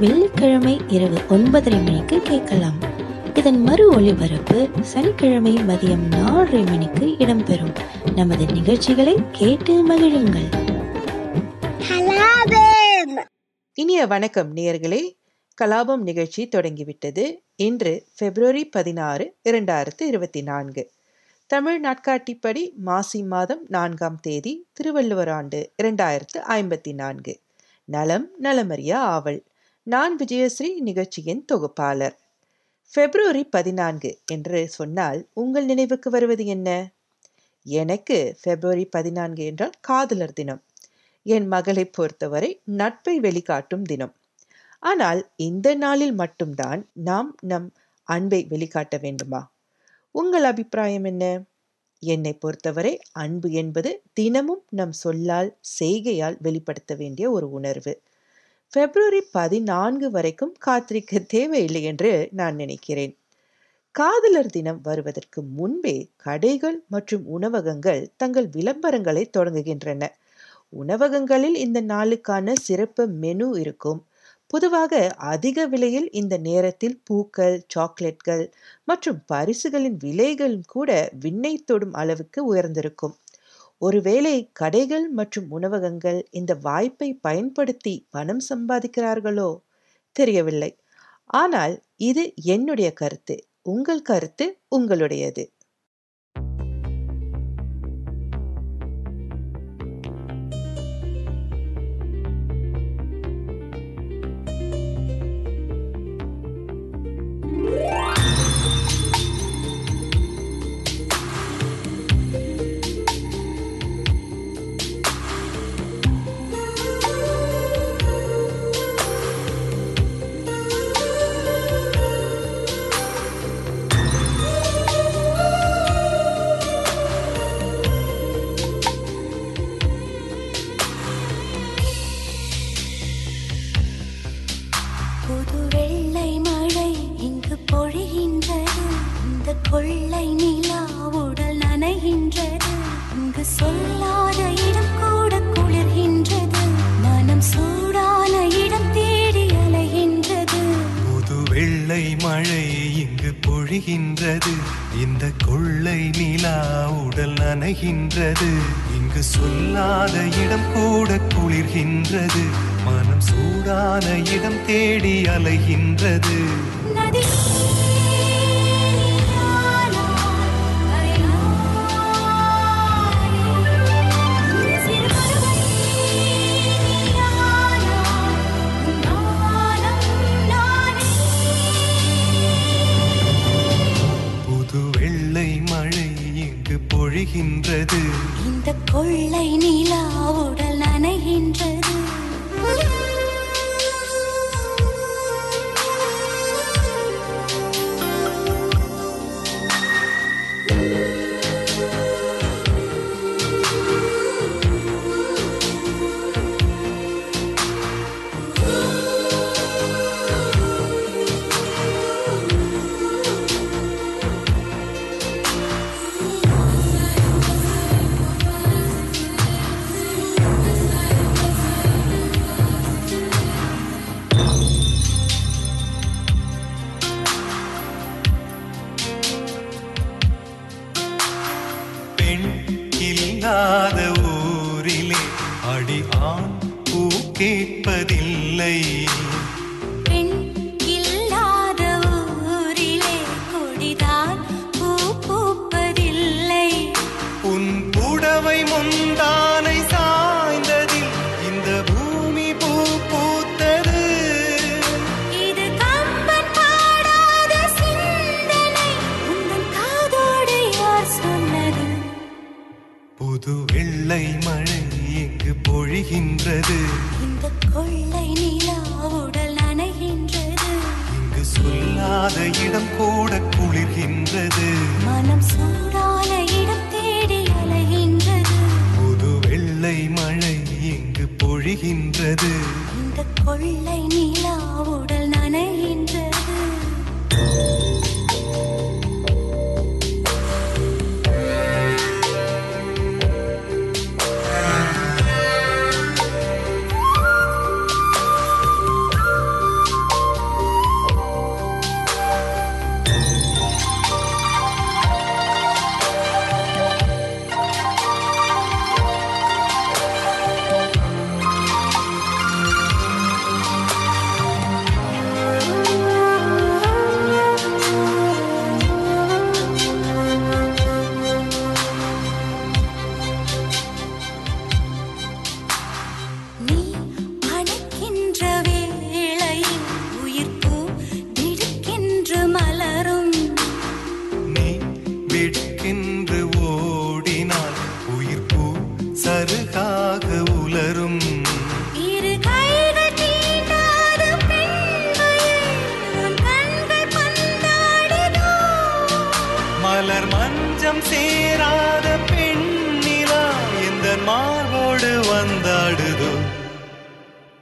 வெள்ளிக்கிழமை இரவு ஒன்பதரை மணிக்கு கேட்கலாம். இதன் மறு ஒளிபரப்பு சனிக்கிழமை மதியம் நாலரை மணிக்கு இடம்பெறும். நமது நிகழ்ச்சிகளை கேட்டு மகிழுங்கள். இனிய வணக்கம் நேயர்களே. கலாபம் நிகழ்ச்சி தொடங்கிவிட்டது இன்று பிப்ரவரி பதினாறு இரண்டாயிரத்து இருபத்தி நான்கு. தமிழ் நாட்காட்டிப்படி மாசி மாதம் நான்காம் தேதி திருவள்ளுவர் ஆண்டு இரண்டாயிரத்து ஐம்பத்தி நான்கு. நலம் நலமறிய ஆவல். நான் விஜயஸ்ரீ நிகழ்ச்சியின் தொகுப்பாளர். பிப்ரவரி பதினான்கு என்று சொன்னால் உங்கள் நினைவுக்கு வருவது என்ன? எனக்கு பிப்ரவரி பதினான்கு என்றால் காதலர் தினம். என் மகளை பொறுத்தவரை நட்பை வெளிக்காட்டும் தினம். ஆனால் இந்த நாளில் மட்டும்தான் நாம் நம் அன்பை வெளிக்காட்ட வேண்டுமா? உங்கள் அபிப்பிராயம் என்ன? என்னை பொறுத்தவரை அன்பு என்பது தினமும் நம் சொல்லால் செய்கையால் வெளிப்படுத்த வேண்டிய ஒரு உணர்வு. பிப்ரவரி பதினான்கு வரைக்கும் காத்திருக்க தேவையில்லை என்று நான் நினைக்கிறேன். காதலர் தினம் வருவதற்கு முன்பே கடைகள் மற்றும் உணவகங்கள் தங்கள் விளம்பரங்களை தொடங்குகின்றன. உணவகங்களில் இந்த நாளுக்கான சிறப்பு மெனு இருக்கும். பொதுவாக அதிக விலையில் இந்த நேரத்தில் பூக்கள் சாக்லேட்கள் மற்றும் பரிசுகளின் விலைகளும் கூட விண்ணை தொடும் அளவுக்கு உயர்ந்திருக்கும். ஒருவேளை கடைகள் மற்றும் உணவகங்கள் இந்த வாய்ப்பை பயன்படுத்தி பணம் சம்பாதிக்கிறார்களோ? தெரியவில்லை. ஆனால் இது என்னுடைய கருத்து. உங்கள் கருத்து உங்களுடையது. மழை இங்கு பொழிகின்றது. இந்த கொள்ளை நிலா உடல் நனைகின்றது. புது வெள்ளை மழை இங்கு பொழிகின்றது? இந்த கொள்ளை நிலா உடல் அணைகின்றது. இங்கு சொல்லாத இடம் கூட குளிர்கின்றது. மனம் சூடான இடம் தேடி அலைகின்றது. புது வெள்ளை மழை இங்கு பொழிகின்றது? இந்த கொள்ளை நிலா உடல்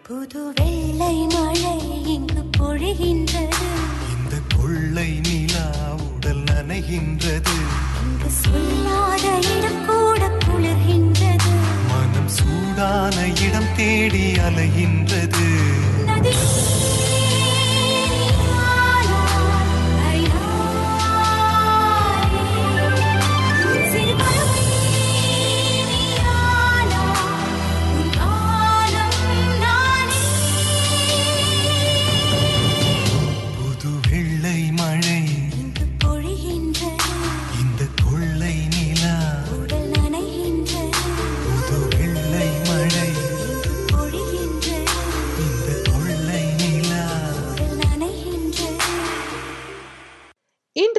புது வெள்ளை மழை இங்கு பொழிகின்றது. இந்த கொள்ளை நிலா உடல் நனைகின்றது. இங்கு சொல்லாத இடம் கூட குளிர்கின்றது. மனம் சூடான இடம் தேடி அலைகின்றது. நதி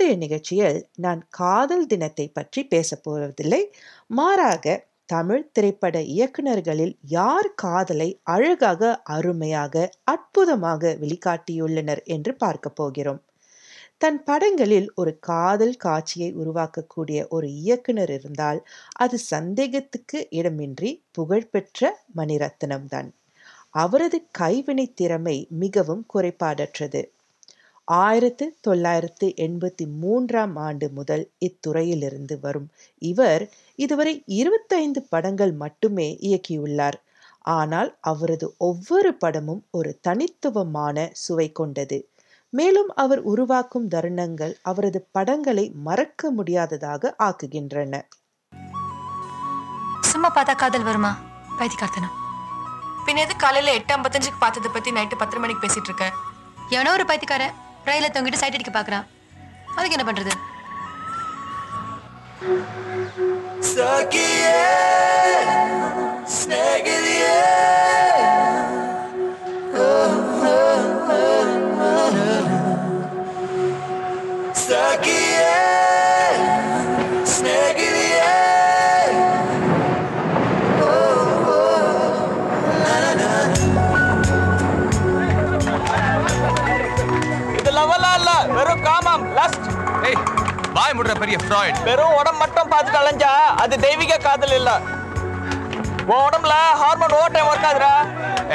இன்றைய நிகழ்ச்சியில் நான் காதல் தினத்தை பற்றி பேசப் போவதில்லை. மாறாக தமிழ் திரைப்பட இயக்குனர்களில் யார் காதலை அழகாக அருமையாக அற்புதமாக வெளிக்காட்டியுள்ளனர் என்று பார்க்க போகிறோம். தன் படங்களில் ஒரு காதல் காட்சியை உருவாக்கக்கூடிய ஒரு இயக்குனர் இருந்தால் அது சந்தேகத்துக்கு இடமின்றி புகழ்பெற்ற மணிரத்னம்தான். அவரது கைவினை திறமை மிகவும் குறைபாடற்றது. ஆயிரத்து தொள்ளாயிரத்து எண்பத்தி மூன்றாம் ஆண்டு முதல் இத்துறையிலிருந்து வரும். இவர் இதுவரை இருபத்தைந்து படங்கள் மட்டுமே இயக்கியுள்ளார். ஆனால் அவரது ஒவ்வொரு படமும் ஒரு தனித்துவமான சுவை கொண்டது. மேலும் அவர் உருவாக்கும் தருணங்கள் அவரது படங்களை மறக்க முடியாததாக ஆக்குகின்றன. சும்மா பார்த்தா காதல் வருமா? பைத்தியக்காரத்தனம். பின்ன எது காலையில எட்டு ஐம்பத்தஞ்சுக்கு பார்த்ததை பத்தி நைட்டு பத்து மணிக்கு பேசிட்டு இருக்க? எவனோ ஒரு பைத்தியக்காரன். ரயில தொங்கிட்டு சைட் அடிக்க பாக்குறான். அதுக்கு என்ன பண்றது? இது முடுற பெரிய ஃப்ராய்ட் வெறும் உடம்பு மட்டும் பார்த்துட்டு அலைஞ்சா அது தெய்வீக காதல் இல்ல. உன் உடம்புல ஹார்மோன் ஓவர் டைம் ஒர்க் ஆகுதுடா.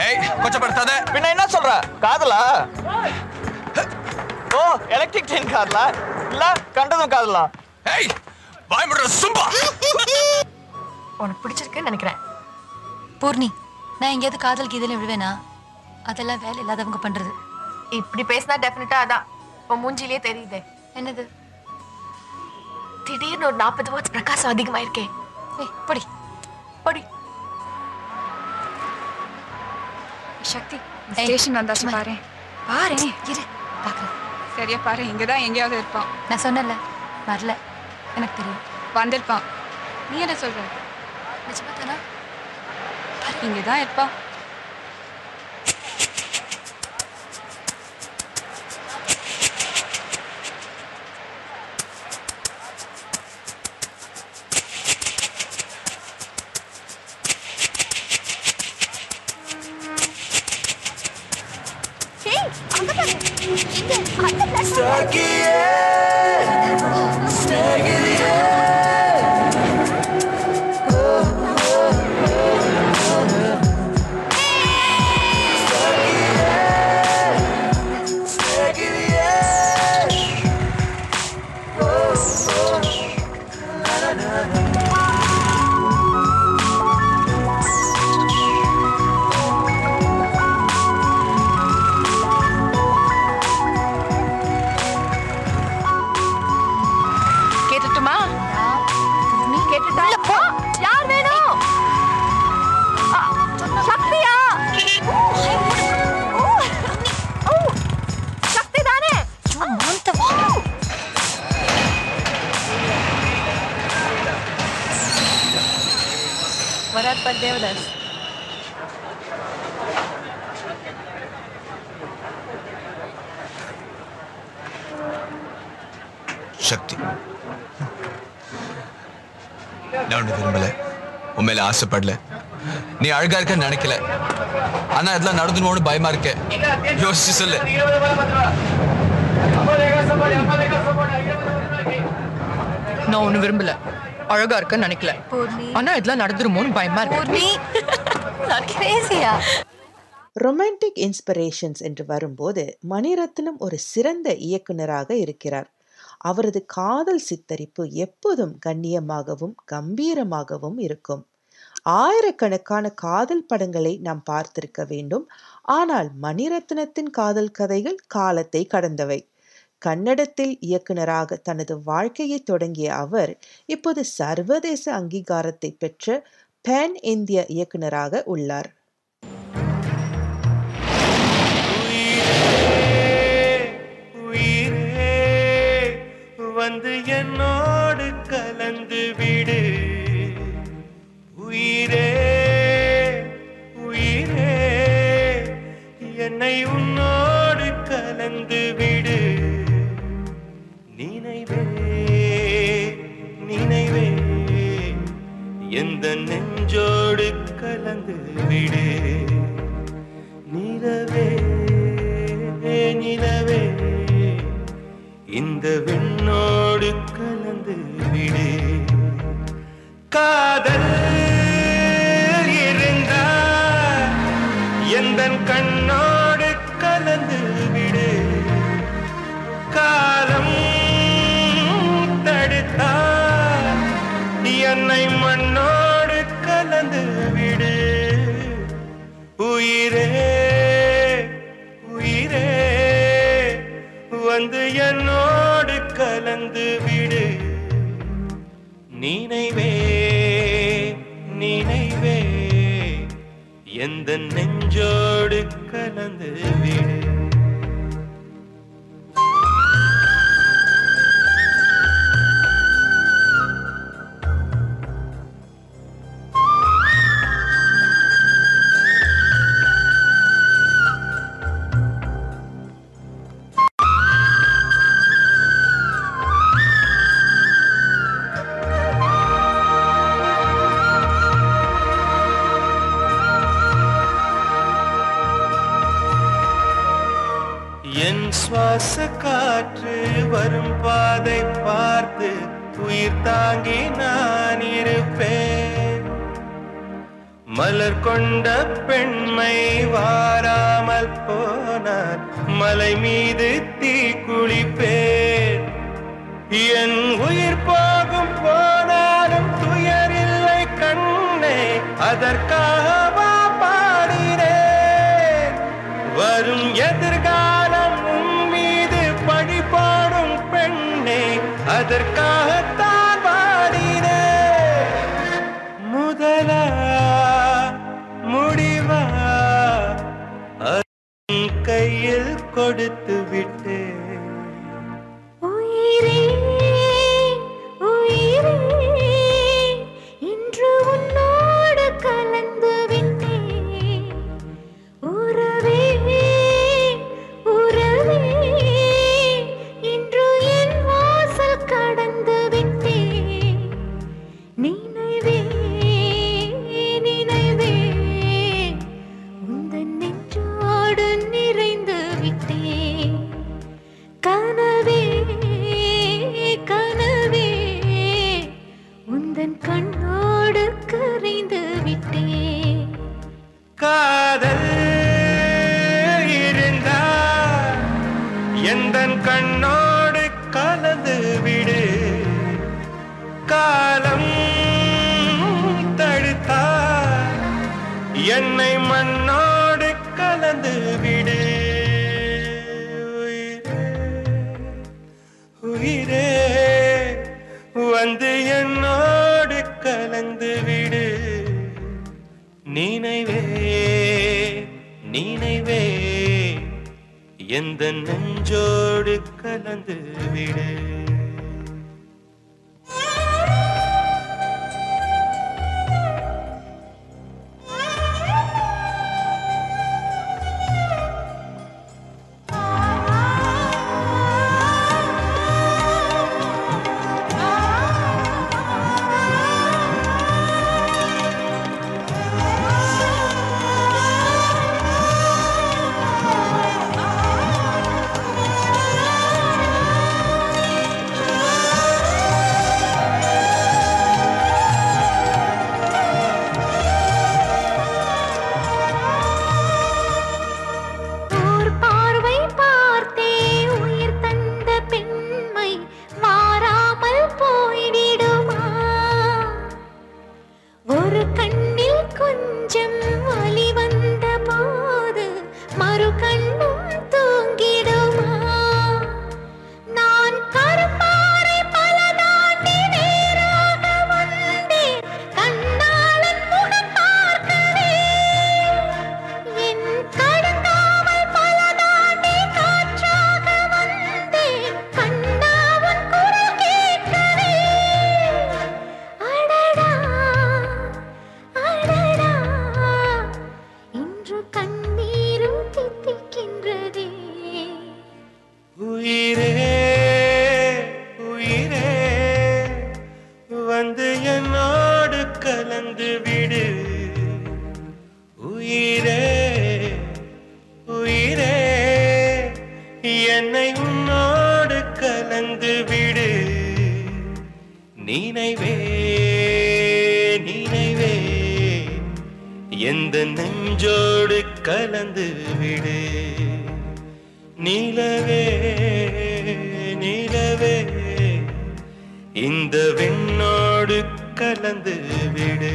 ஏய் கொச்சப்படுத்தாத. பின்ன என்ன சொல்ற? காதலா? ஓ எலக்ட்ரிக் ட்ரெயின் காதலா? இல்ல கண்டதும் காதலா? ஏய் வாய் முடுற சும்பா. உனக்கு பிடிச்சிருக்குன்னு நினைக்கிறேன். பூர்ணி நான் எங்கேயாவது காதல் கீதலும் விழுவேனா? அதெல்லாம் வேலை இல்லாதவங்க பண்றது. இப்படி பேசினா டெஃபினட்டா அதான். இப்போ மூஞ்சிலேயே தெரியுதே. என்னது? திடீர்னு ஒரு நாற்பது வாட்ஸ் பிரகாசம் அதிகமாயிருக்கே. படி படி. சக்தி ஸ்டேஷன் வந்தாச்சு பாரு. பாரு இரு பார்க்கறேன் சரியா பாரு இங்கதான் எங்கேயாவது இருப்பான். நான் சொன்னேன்ல வரல. எனக்கு தெரியும். வந்திருப்பான் நீ என்ன சொல்ற? நிஜமா தானா? இங்கதான் இருப்பான். like it. ஆசைப்படல. நீ அழகா இருக்கன்னு நினைக்கல. ஆனா இதெல்லாம் நடந்துன்னு பயமா இருக்க. யோசிச்சு சொல்லு. நான் ஒண்ணு விரும்பல. அழகா இருக்கன்னு நினைக்கல. ஆனா இதெல்லாம் நடந்துருமோன்னு பயமா இருக்கு. ரொமான்டிக் இன்ஸ்பிரேஷன்ஸ் என்று வரும்போது மணிரத்னம் ஒரு சிறந்த இயக்குனராக இருக்கிறார். அவரது காதல் சித்தரிப்பு எப்போதும் கண்ணியமாகவும் கம்பீரமாகவும் இருக்கும். ஆயிரக்கணக்கான காதல் படங்களை நாம் பார்த்திருக்க வேண்டும். ஆனால் மணிரத்னத்தின் காதல் கதைகள் காலத்தை கடந்தவை. கன்னடத்தில் இயக்குனராக தனது வாழ்க்கையை தொடங்கிய அவர் இப்போது சர்வதேச அங்கீகாரத்தை பெற்ற பேன் இந்திய இயக்குனராக உள்ளார். உயிரே வந்து என்னோ கலந்து விடு நிலவே நிலவே. இந்த விண்ணோடு கலந்து விடு காதல் இருந்தா எந்த கண்ண என் சுவாச காற்று வரும் பாதை பார்த்து உயிர் தாங்கி நான் இருப்பேன். மலர் கொண்ட பெண்மை வாராமல் போனார் மலை மீது தீ குளிப்பேன். என் உயிர் போகும் போனாலும் துயரில்லை கண்ணே அதற்காக அதற்காகத்தான் பாடினே. முதல முடிவா கையில் கொடுத்து விட்டேன். உயிரே கலந்து கலந்து விடு. நிலவே நிலவே இந்த வெண்ணோடு கலந்து விடு.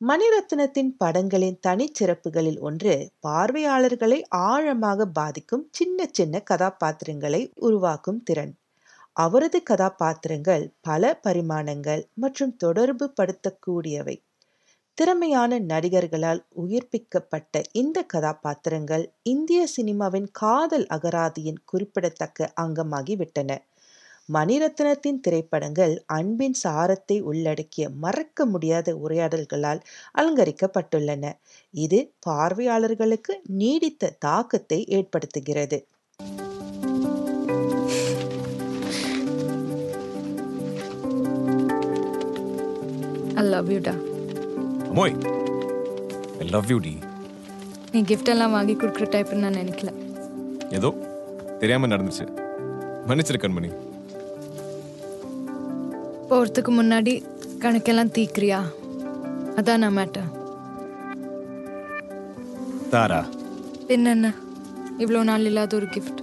மணிரத்னத்தின் படங்களின் தனிச்சிறப்புகளில் ஒன்று பார்வையாளர்களை ஆழமாக பாதிக்கும் சின்ன சின்ன கதாபாத்திரங்களை உருவாக்கும் திறன். அவரது கதாபாத்திரங்கள் பல பரிமாணங்கள் மற்றும் தொடர்பு படுத்தக்கூடியவை திறமையான நடிகர்களால் உயிர்ப்பிக்கப்பட்ட இந்த கதாபாத்திரங்கள் இந்திய சினிமாவின் காதல் அகராதியின் குறிப்பிடத்தக்க அங்கமாகிவிட்டன. மணிரத்னத்தின் திரைப்படங்கள் அன்பின் சாரத்தை உள்ளடக்கிய மறக்க முடியாத உரையாடல்களால் அலங்கரிக்கப்பட்டுள்ளன. இது பார்வையாளர்களுக்கு நீடித்த தாக்கத்தை ஏற்படுத்துகிறது. I love you, யூடா அமோய் ஐ லவ் யூ டி நீ gift எல்லாம் வாங்கி கொடுக்குற டைப்னு நான் நினைக்கல. ஏதோ தெரியாம நடந்துச்சு. மன்னிச்சிரு கண்மணி. போகிறதுக்கு முன்னாடி கணக்கெல்லாம் தீக்கிறியா? அதான் நான் மேட்டர் தாரா. பின்ன என்ன இவ்வளோ நாள் இல்லாத ஒரு gift.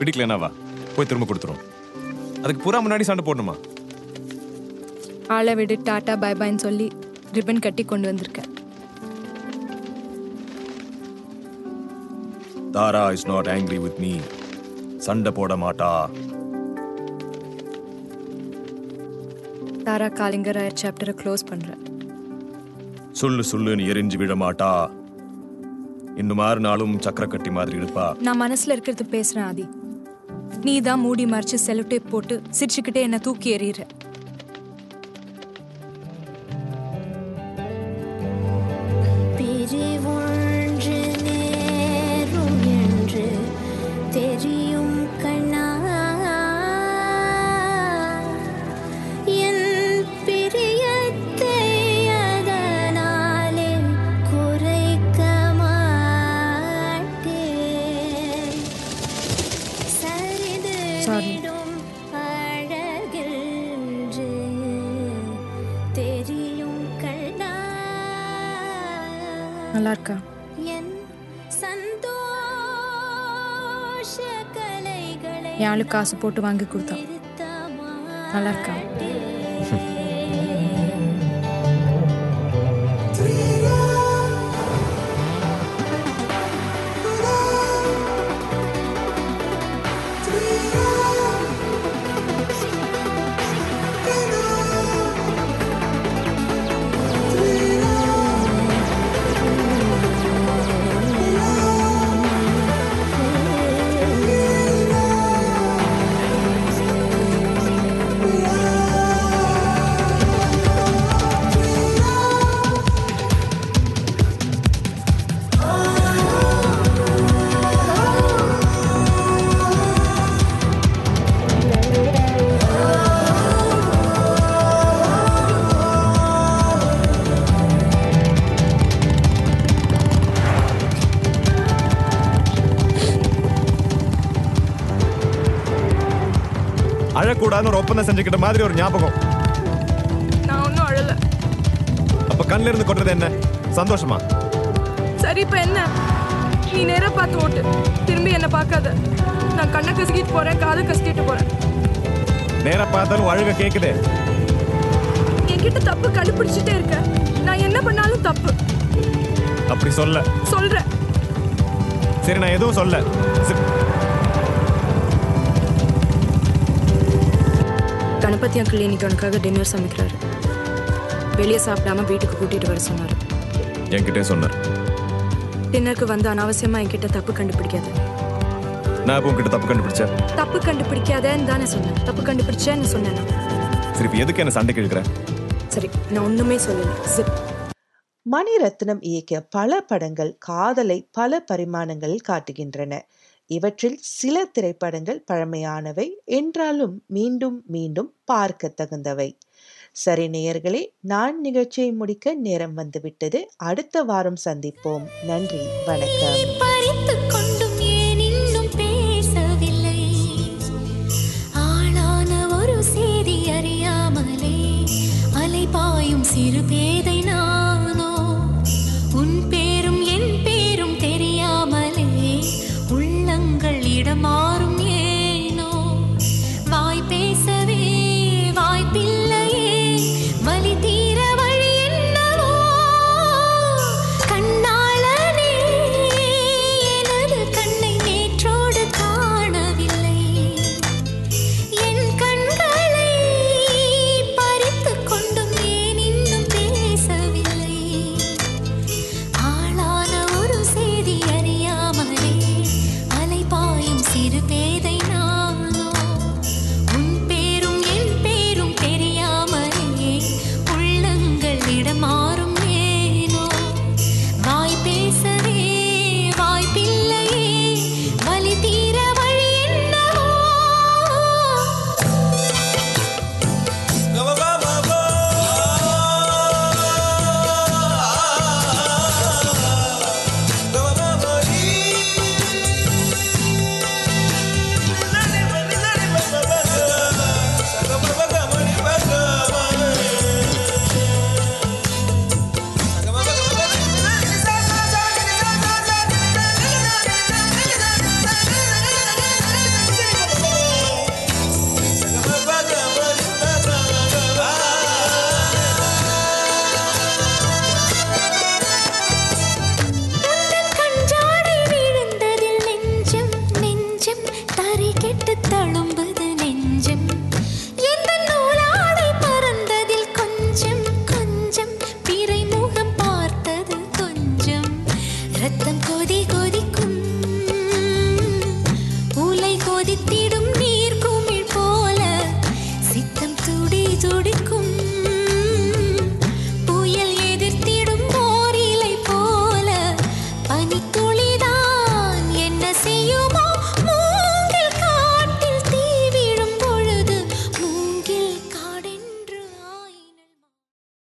பிடிக்கலனா வா. போய் திரும்ப கொடுத்துரும் அதுக்கு பூரா முன்னாடி சண்டை போடணுமா? ஆளை விடு டாட்டா பை பாய்ன்னு சொல்லி ரிப்பன் கட்டி கொண்டு வந்திருக்கேன் Tara is not angry with me சண்டை போட மாட்டா. தாரா காலிங்கராயர் சாப்டரை க்ளோஸ் பண்ணுறேன் சுள்ளு சுள்ளுன்னு எரிஞ்சு விழமாட்டா இன்னும் ஆறு நாளும் சக்கரக்கட்டி மாதிரி இருப்பா. நான் மனசுல இருக்கிறது பேசுறேன் ஆதி. நீ தான் மூடி மறைச்சு செலோடேப் போட்டு சிரிச்சுக்கிட்டே என்ன தூக்கி எறிகிற தெரியும் கண்ணா. நல்லா இருக்கா என் சந்தோஷ கலைகளை ஆளு காசு போட்டு வாங்கி கொடுத்தா? நல்லா இருக்கா ஒப்பந்தம் செஞ்சுக்கிட்ட மாதிரி ஒரு ஞாபகம். நான் ஒன்றும் அழல. அப்ப கண்ணில இருந்து கொட்டுறது என்ன? சந்தோஷமா? சரி இப்ப என்ன? நீ நேரா பார்த்து ஓட்டு. திரும்பி என்ன பார்க்காத. நான் கண்ணை கசக்கிட்டு போறேன் காதை கசக்கிட்டு போறேன். நேரா பார்த்தாலும் அழுக கேக்குதே. என்கிட்ட தப்பு கண்டுபிடிச்சிட்டே இருக்க. நான் என்ன பண்ணாலும் தப்பு. அப்படி சொல்ல. சொல்றேன். சரி நான் எதுவும் சொல்ல. கணபதி அங்கிள் இன்னைக்கு உனக்காக டின்னர் சமைக்கிறாரு. வெளியே சாப்பிடாம வீட்டுக்கு கூட்டிட்டு வர சொன்னாரு. என்கிட்டே சொன்னார். டின்னருக்கு வந்து அனாவசியமா என்கிட்ட தப்பு கண்டுபிடிக்காத. நான் இப்போ உங்ககிட்ட தப்பு கண்டுபிடிச்சேன்? தப்பு கண்டுபிடிக்காதேன்னு தானே சொன்னேன். தப்பு கண்டுபிடிச்சேன்னு சொன்னேன். சரி இப்போ எதுக்கு என்ன சண்டைக்கு இழுக்கிற சரி நான் ஒண்ணுமே சொல்லல. Zip. மணிரத்னம் இயக்கிய பல படங்கள் காதலை பல பரிமாணங்களில் காட்டுகின்றன. இவற்றில் சில திரைப்படங்கள் பழமையானவை என்றாலும் மீண்டும் மீண்டும் பார்க்க தகுந்தவை. சரி நேயர்களே நான் நிகழ்ச்சியை முடிக்க நேரம் வந்துவிட்டது. அடுத்த வாரம் சந்திப்போம். நன்றி வணக்கம். சிறு கொண்டும்